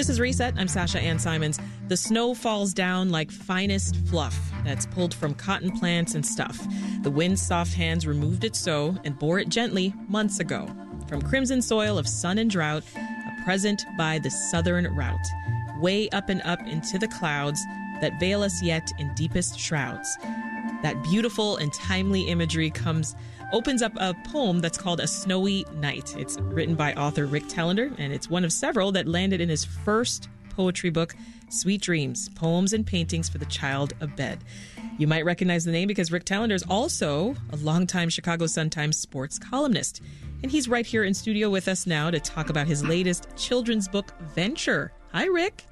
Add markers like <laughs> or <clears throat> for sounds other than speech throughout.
This is Reset. I'm Sasha Ann Simons. The snow falls down like finest fluff that's pulled from cotton plants and stuff. The wind's soft hands removed it so and bore it gently months ago. From crimson soil of sun and drought, a present by the southern route. Way up and up into the clouds that veil us yet in deepest shrouds. That beautiful and timely imagery comes opens up a poem that's called A Snowy Night. It's written by author Rick Telander, and it's one of several that landed in his first poetry book, Sweet Dreams Poems and Paintings for the Child Abed. You might recognize the name because Rick Telander is also a longtime Chicago Sun-Times sports columnist. And he's right here in studio with us now to talk about his latest children's book venture. Hi, Rick.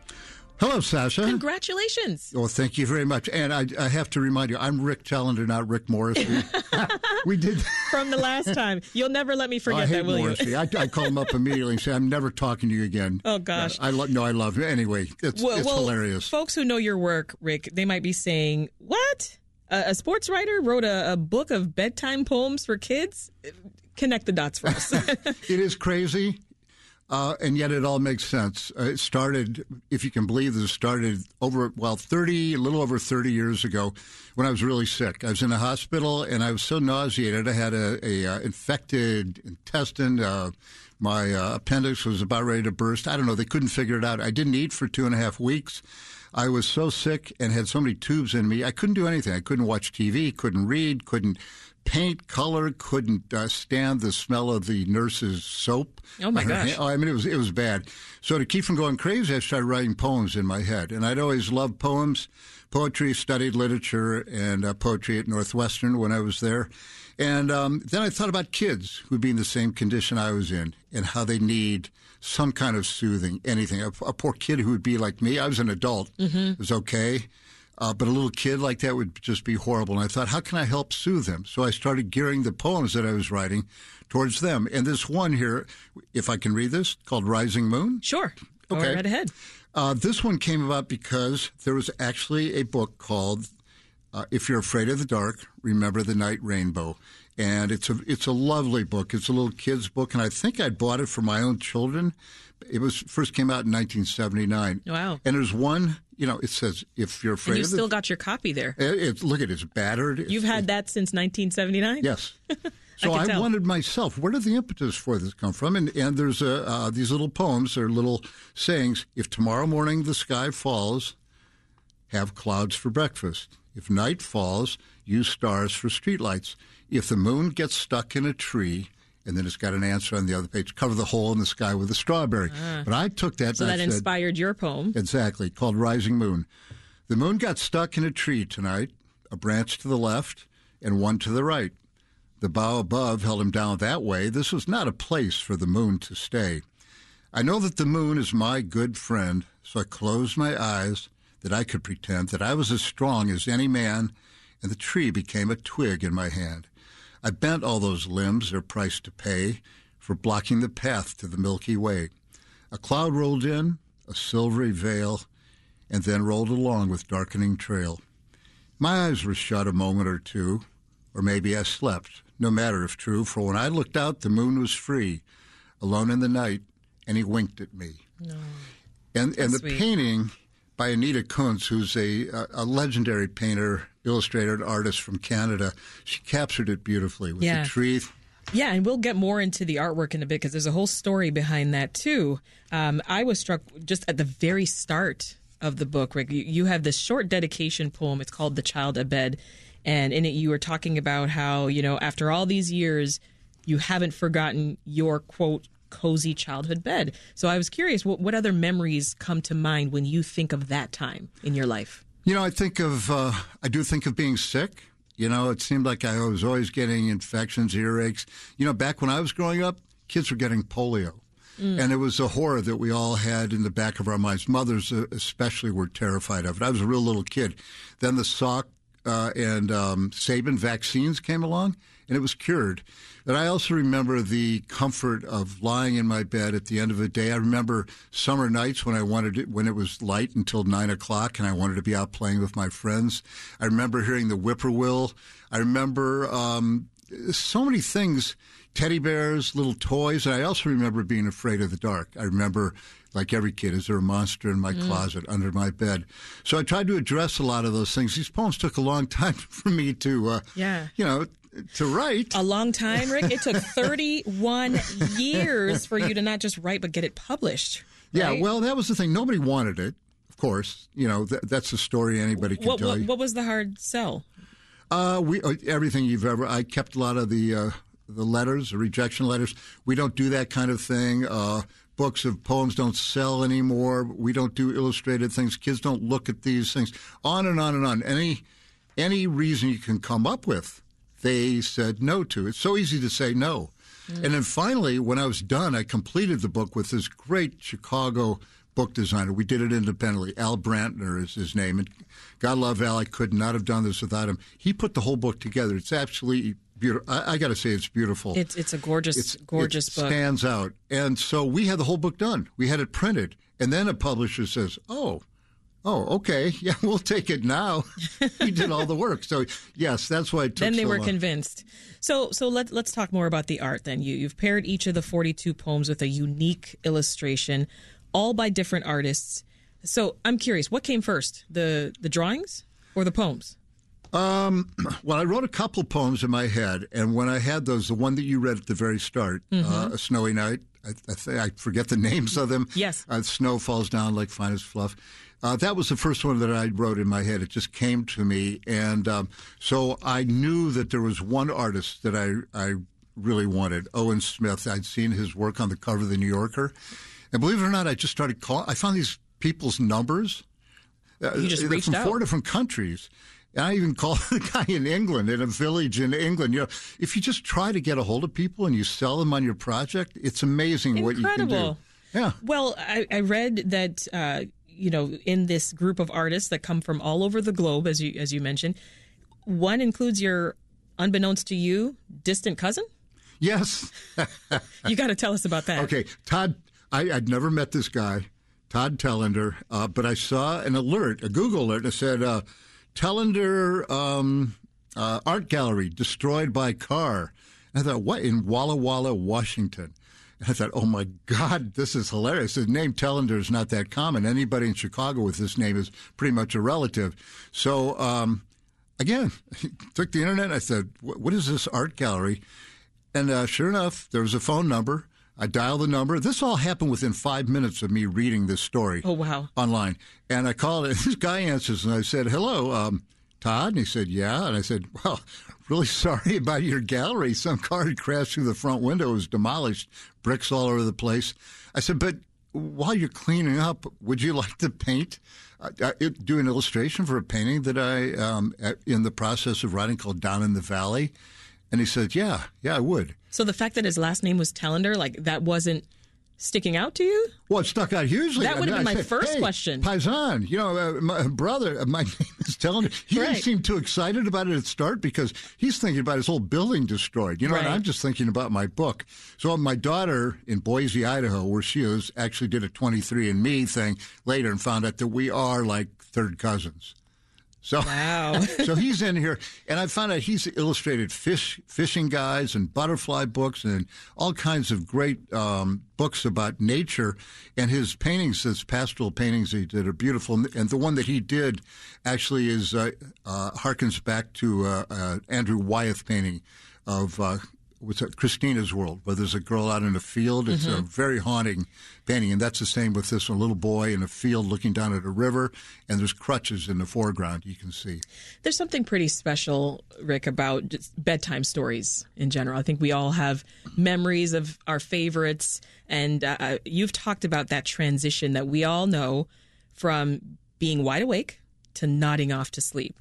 Hello, Sasha. Congratulations. Well, thank you very much. And I, I have to remind you, I'm Rick Telander, not Rick Morrissey. <laughs> we did from the last time. You'll never let me forget I that, will Morrissey. you? I, I call him up immediately and say, "I'm never talking to you again." Oh gosh. I lo- no, I love you. Anyway, it's, well, it's well, hilarious. Folks who know your work, Rick, they might be saying, "What? A, a sports writer wrote a, a book of bedtime poems for kids?" Connect the dots for us. <laughs> it is crazy. Uh, and yet it all makes sense. Uh, it started, if you can believe this, started over, well, 30, a little over 30 years ago when I was really sick. I was in a hospital and I was so nauseated. I had a, a uh, infected intestine. My uh, appendix was about ready to burst. I don't know. They couldn't figure it out. I didn't eat for two and a half weeks. I was so sick and had so many tubes in me. I couldn't do anything. I couldn't watch TV, couldn't read, couldn't paint, color, couldn't uh, stand the smell of the nurse's soap. Oh my gosh! Oh, I mean, it was it was bad. So to keep from going crazy, I started writing poems in my head, and I'd always loved poems, poetry. Studied literature and uh, poetry at Northwestern when I was there, and um, then I thought about kids who'd be in the same condition I was in, and how they need some kind of soothing, anything. A, a poor kid who would be like me. I was an adult. Mm-hmm. It was okay. Uh, but a little kid like that would just be horrible. And I thought, how can I help soothe them? So I started gearing the poems that I was writing towards them. And this one here, if I can read this, called Rising Moon. Sure. Go Okay. right ahead. Uh, this one came about because there was actually a book called uh, "If You're Afraid of the Dark, Remember the Night Rainbow," and it's a it's a lovely book. It's a little kid's book, and I think I bought it for my own children. It was first came out in 1979. Wow. And there's one, you know, it says, "If you're afraid And you of the still got your copy there. it, it's look at it, it's battered. You've had that since 1979. yes. <laughs> So I, tell. wondered myself, where did the impetus for this come from? And and there's a, uh, these little poems or little sayings. If tomorrow morning the sky falls, have clouds for breakfast. If night falls, use stars for streetlights. If the moon gets stuck in a tree, and then it's got an answer on the other page, cover the hole in the sky with a strawberry. But I took that. Ah. So that said, inspired your poem. Exactly, called Rising Moon. The moon got stuck in a tree tonight, a branch to the left and one to the right. The bough above held him down that way. This was not a place for the moon to stay. I know that the moon is my good friend, so I closed my eyes that I could pretend that I was as strong as any man, and the tree became a twig in my hand. I bent all those limbs, their price to pay, for blocking the path to the Milky Way. A cloud rolled in, a silvery veil, and then rolled along with darkening trail. My eyes were shut a moment or two, or maybe I slept, no matter if true, for when I looked out, the moon was free, alone in the night, and he winked at me. And and the sweet. painting by Anita Kuntz, who's a, a legendary painter, illustrator, and artist from Canada, she captured it beautifully with Yeah. the tree. Yeah, and we'll get more into the artwork in a bit because there's a whole story behind that too. Um, I was struck just at the very start of the book, Rick. You, you have this short dedication poem. It's called "The Child Abed," and in it you were talking about how you know after all these years, you haven't forgotten your quote cozy childhood bed. So I was curious, what, what other memories come to mind when you think of that time in your life? You know, I think of, uh, I do think of being sick. You know, it seemed like I was always getting infections, earaches. You know, back when I was growing up, kids were getting polio. And it was a horror that we all had in the back of our minds. Mothers, uh, especially, were terrified of it. I was a real little kid. Then the Salk uh, and um, Sabin vaccines came along, and it was cured. But I also remember the comfort of lying in my bed at the end of the day. I remember summer nights when I wanted it, when it was light until nine o'clock, and I wanted to be out playing with my friends. I remember hearing the whippoorwill. I remember um, so many things teddy bears, little toys. And I also remember being afraid of the dark. I remember like every kid, is there a monster in my mm. closet under my bed? So I tried to address a lot of those things. These poems took a long <laughs> time for me to, uh, yeah, you know, to write. A long time, Rick. It took <laughs> 31 years for you to not just write but get it published. Right? Yeah, well, that was the thing. Nobody wanted it. Of course, you know th- that's a story anybody can what, tell what, you. What was the hard sell? Uh, we uh, everything you've ever. I kept a lot of the uh, the letters, the rejection letters. We don't do that kind of thing. Uh, books of poems don't sell anymore. We don't do illustrated things. Kids don't look at these things. On and on and on. Any any reason you can come up with, they said no to. It's so easy to say no. Mm. And then finally, when I was done, I completed the book with this great Chicago book designer. We did it independently. Al Brantner is his name. And God love Al. I could not have done this without him. He put the whole book together. It's absolutely beautiful. I, I got to say, it's beautiful. It's it's a gorgeous, it's, gorgeous it book. Stands out. And so we had the whole book done. We had it printed, and then a publisher says, "Oh, oh, okay, <laughs> yeah, we'll take it now." <laughs> he did all the work. So yes, that's why. It took then they so were long. convinced. So so let let's talk more about the art. Then you you've paired each of the forty two poems with a unique illustration, all by different artists. So I'm curious, what came first, the the drawings or the poems? Um, <clears throat> well, I wrote a couple poems in my head, and when I had those, the one that you read at the very start, mm-hmm. uh, "A Snowy Night," I, I, th- I, forget the <laughs> names of them. Yes, uh, snow falls down like finest fluff. Uh, that was the first one that I wrote in my head. It just came to me, and um, so I knew that there was one artist that I I really wanted, Owen Smith. I'd seen his work on the cover of the New Yorker, and believe it or not, I just started calling. I found these people's numbers. Uh, you just reached from out. four different countries. And I even called <laughs> the guy in England, in a village in England. You know, if you just try to get a hold of people and you sell them on your project, it's amazing Incredible. what you can do. Yeah. Well, I, I read that uh, you know in this group of artists that come from all over the globe, as you as you mentioned, one includes your, unbeknownst to you, distant cousin. Yes. you got to tell us about that. Okay, Todd. I, would never met this guy, Todd Telander, uh, but I saw an alert, a Google alert, and it said. Uh, Telander um, uh, Art Gallery destroyed by car. And I thought, what in Walla Walla, Washington? And I thought, oh my God, this is hilarious. The name Telander is not that common. Anybody in Chicago with this name is pretty much a relative. So um, again, <laughs> took the internet. I said, what is this art gallery? And uh, sure enough, there was a phone number. I dial the number. This all happened within five minutes of me reading this story. Oh wow! Online, and I called it. <laughs> This guy answers, and I said, "Hello, um, Todd." And he said, "Yeah." And I said, "Well, <laughs> really sorry about your gallery. Some car had crashed through the front window. It was demolished. Bricks all over the place." I said, "But while you're cleaning up, would you <laughs> like to paint?" Uh, uh do an illustration for a painting that I um, in the process of writing called "Down in the Valley." And he said, "Yeah, yeah, I would." So the fact that his last name was Telander, like that wasn't sticking out to you? Well, it stuck out hugely. That would have been my said, first hey, question. Paisan, you know, uh, my brother, uh, my <laughs> name is Telander. He right. didn't seem too excited about it at the start because he's thinking about his whole building destroyed. You know, right. and I'm just thinking about my book. So my daughter in Boise, Idaho, where she is, actually did a 23andMe thing later and found out that we are like third cousins. So, wow. <laughs> so he's in here, and I found out he's illustrated fish fishing guides and butterfly books and all kinds of great um, books about nature. And his paintings, his pastoral paintings, he did are beautiful. And the one that he did actually is uh, uh, harkens back to uh, uh Andrew Wyeth painting of uh, was Christina's World, where there's a girl out in a field. It's mm-hmm. a very haunting painting, and that's the same with this. A little boy in a field looking down at a river, and there's crutches in the foreground. You can see. There's something pretty special, Rick, about bedtime stories in general. I think we all have memories of our favorites, and uh, uh, you've talked about that transition that we all know from being wide awake to nodding off to sleep.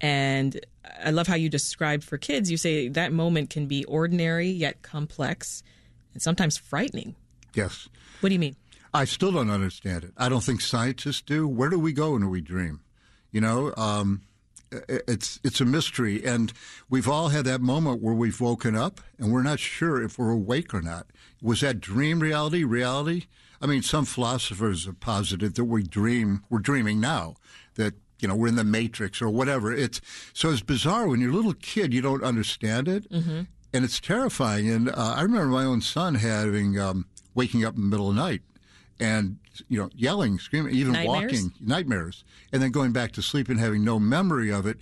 And I love how you describe for kids, you say that moment can be ordinary yet complex and sometimes frightening. Yes. What do you mean? I still don't understand it. I don't think scientists do. Where do we go when we dream? You know, um, it's it's a mystery, and we've all had that moment where we've woken up and we're not sure if we're awake or not. Was that dream reality? Reality? I mean, some philosophers have posited that we dream. We're dreaming now. That you know, we're in the matrix or whatever. It's so it's bizarre when you're a little kid, you don't understand it, mm-hmm. and it's terrifying. And uh, I remember my own son having um, waking up in the middle of the night, and you know yelling, screaming, even Nightmares? walking, nightmares, and then going back to sleep and having no memory of it.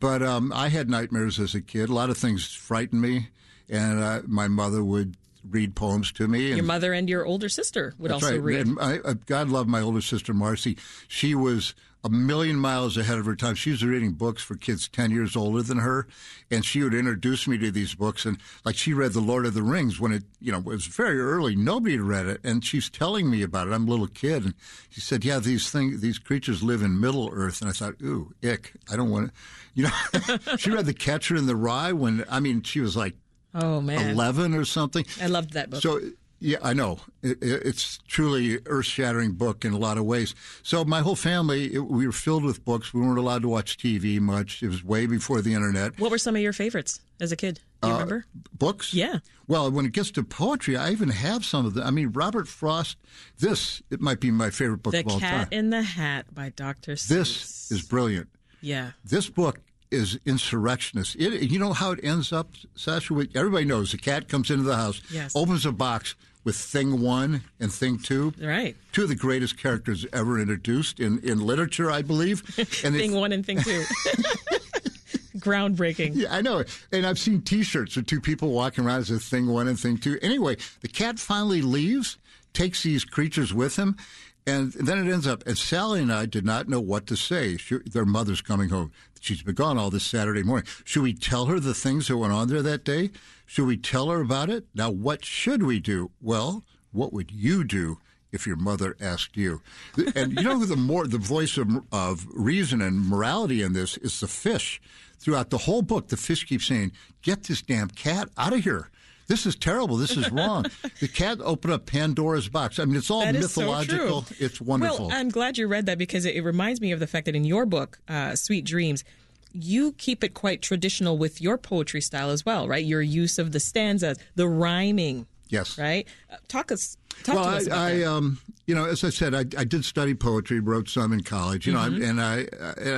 But um, I had nightmares as a kid. A lot of things frightened me, and uh, my mother would read poems to me. And Your mother and your older sister would also right. read. And I, I, God love my older sister Marcy. She was a million miles ahead of her time. She was reading books for kids ten years older than her, and she would introduce me to these books. And like she read The Lord of the Rings when it, you know, was very early. Nobody had read it, and she's telling me about it. I'm a little kid, and she said, "Yeah, these things, these creatures live in Middle Earth." And I thought, "Ooh, ick! I don't want to." <laughs> You know, <laughs> she read The Catcher in the Rye when I mean she was like oh man, eleven or something. I loved that book. So, yeah, I know. It, it- it's truly earth shattering book in a lot of ways. So, my whole family, it, we were filled with books. We weren't allowed to watch TV much. It was way before the internet. what were some of your favorites as a kid? Do Uh, you remember? Books? Yeah. Well, when it gets to poetry, I even have some of them. I mean, Robert Frost, this, it might be my favorite book The of all Cat time. in the Hat by Dr. This is brilliant. yeah. This book is insurrectionist. It, you know how it ends up, Sasha? Everybody knows the cat comes into the house, Yes. opens a box with thing one and thing two. Right. two of the greatest characters ever introduced in, in literature, I believe. <laughs> And Thing one and thing two. <laughs> Groundbreaking. yeah, I know. And I've seen T-shirts with two people walking around as a thing one and thing two. Anyway, the cat finally leaves, takes these creatures with him, and then it ends up. And Sally and I did not know what to say. She, their mother's coming home. She's been gone all this Saturday morning. Should we tell her the things that went on there that day? Should we tell her about it? Now, what should we do? Well, what would you do? If your mother asked you, and you know who the more the voice of, of reason and morality in this is the fish. Throughout the whole book, the fish keeps saying, "Get this damn cat out of here! This is terrible. This is wrong." <laughs> the cat opened up Pandora's box. I mean, it's all That so mythological. true. It's wonderful. Well, I'm glad you read that because it, it reminds me of the fact that in your book, uh, Sweet Dreams, you keep it quite traditional with your poetry style as well, right? Your use of the stanzas, the rhyming, yes. right? Uh, talk us. Talk well, to us about I, I um, you know, as I said, I, I did study poetry, wrote some in college, you know, Mm-hmm. and I,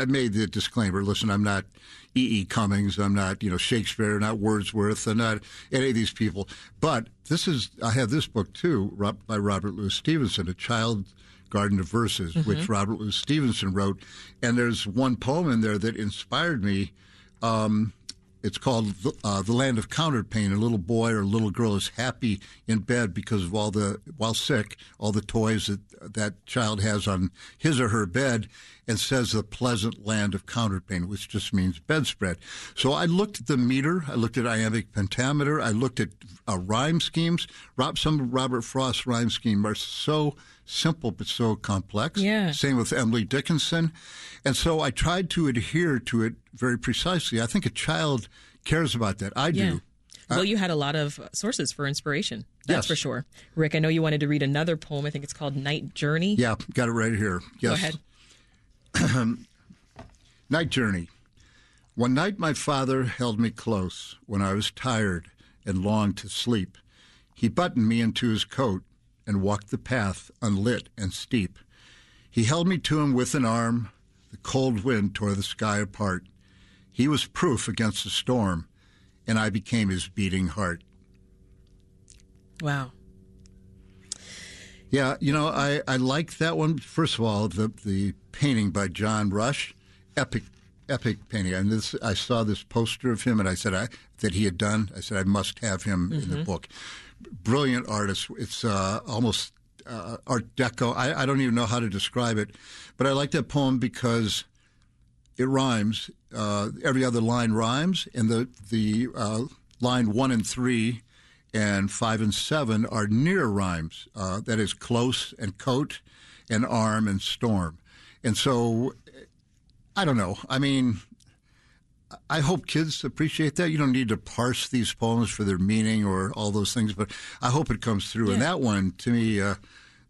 I made the disclaimer. Listen, I'm not E. E. Cummings, I'm not, you know, Shakespeare, not Wordsworth, I'm not any of these people. But this is, I have this book too, by Robert Louis Stevenson, A Child Garden of Verses, Mm-hmm. which Robert Louis Stevenson wrote, and there's one poem in there that inspired me. Um, it's called uh, "The Land of Counterpane." A little boy or a little girl is happy in bed because of all the, while sick, all the toys that that child has on his or her bed, and says "the pleasant land of counterpane," which just means bedspread. So I looked at the meter, I looked at iambic pentameter, I looked at uh, rhyme schemes. Rob, some of Robert Frost's rhyme scheme are so simple but so complex. Yeah. Same with Emily Dickinson. And so I tried to adhere to it very precisely. I think a child cares about that. I yeah. do. Well, you had a lot of sources for inspiration. That's Yes. for sure. Rick, I know you wanted to read another poem. I think it's called Night Journey. Yeah, got it right here. Yes. Go ahead. <coughs> Night Journey. One night my father held me close when I was tired and longed to sleep. He buttoned me into his coat and walked the path unlit and steep. He held me to him with an arm. The cold wind tore the sky apart. He was proof against the storm, and I became his beating heart. Wow. Yeah, you know, I, I like that one. First of all, the the painting by John Rush, epic, epic painting. And this, I saw this poster of him, and I said I, that he had done. I said I must have him in the book. Brilliant artist. It's uh, almost uh, Art Deco. I, I don't even know how to describe it, but I like that poem because it rhymes. Uh, every other line rhymes, and the the uh, line one and three and five and seven are near rhymes. Uh, that is close and coat, and arm and storm. And so, I don't know. I mean, I hope kids appreciate that. You don't need to parse these poems for their meaning or all those things, but I hope it comes through. And that one, to me, uh,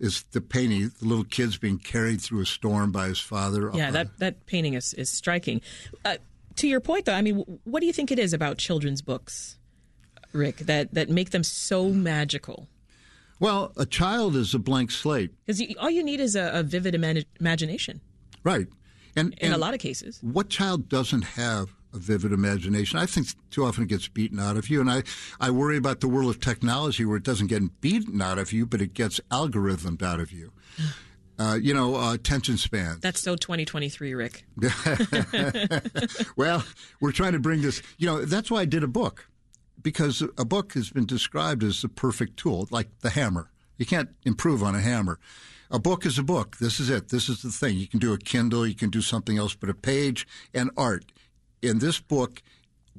is the painting, the little kid's being carried through a storm by his father. Yeah, Uh, that, that painting is, is striking. Uh, to your point, though, I mean, what do you think it is about children's books, Rick, that, that make them so magical? Well, a child is a blank slate, Because all you need is a, a vivid imani- imagination right? And in and a lot of cases. what child doesn't have a vivid imagination. I think too often it gets beaten out of you, and I, I worry about the world of technology where it doesn't get beaten out of you, but it gets algorithmed out of you. <sighs> Uh, you know, uh, attention span. That's so 2023, Rick. <laughs> well, we're trying to bring this. You know, that's why I did a book because a book has been described as the perfect tool, like the hammer. You can't improve on a hammer. A book is a book. This is it. This is the thing. You can do a Kindle, you can do something else, but a page and art. In this book,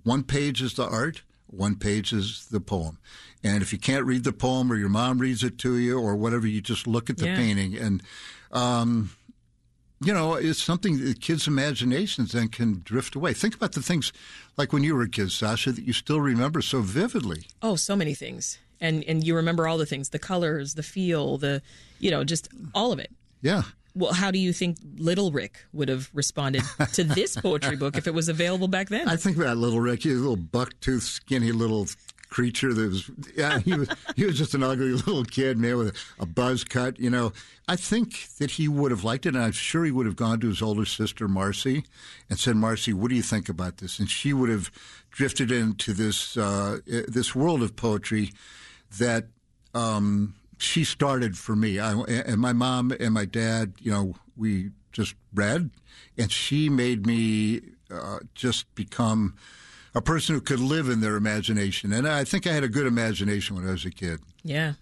one page is the art, one page is the poem. And if you can't read the poem or your mom reads it to you or whatever, you just look at the Yeah. painting. And, um, you know, it's something that kids' imaginations then can drift away. Think about the things like when you were a kid, Sasha, that you still remember so vividly. Oh, so many things. And and you remember all the things, the colors, the feel, the you know, just all of it. Yeah. Well, how do you think little Rick would have responded to this <laughs> poetry book if it was available back then? I think about little Rick. He was a little buck-toothed, skinny little creature that was. Yeah, he was. he was just an ugly little kid, man, with a, buzz cut. You know, I think that he would have liked it, and I'm sure he would have gone to his older sister Marcy and said, "Marcy, what do you think about this?" And she would have drifted into this uh, this world of poetry that um, she started for me. I, and my mom and my dad, you know, we just read, and she made me uh, just become a person who could live in their imagination. And I think I had a good imagination when I was a kid. yeah.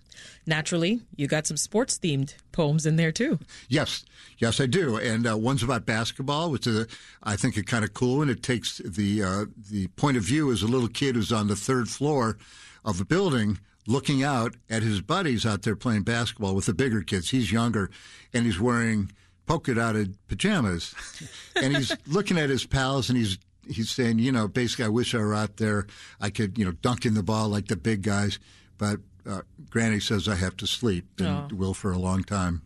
Naturally, you got some sports themed poems in there too. Yes, yes, I do. And uh, one's about basketball, which is, a, I think, a kind of cool. And it takes the uh, the point of view as a little kid who's on the third floor of a building, looking out at his buddies out there playing basketball with the bigger kids. He's younger, and he's wearing polka dotted pajamas, <laughs> and he's looking at his pals, and he's he's saying, you know, basically, I wish I were out there. I could, you know, dunk in the ball like the big guys, but. Uh, Granny says I have to sleep and will for a long time.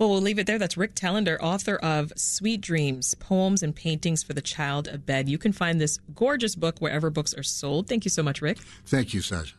Well, we'll leave it there. That's Rick Telander, author of Sweet Dreams Poems and Paintings for the Child Abed. You can find this gorgeous book wherever books are sold. Thank you so much, Rick. Thank you, Sasha.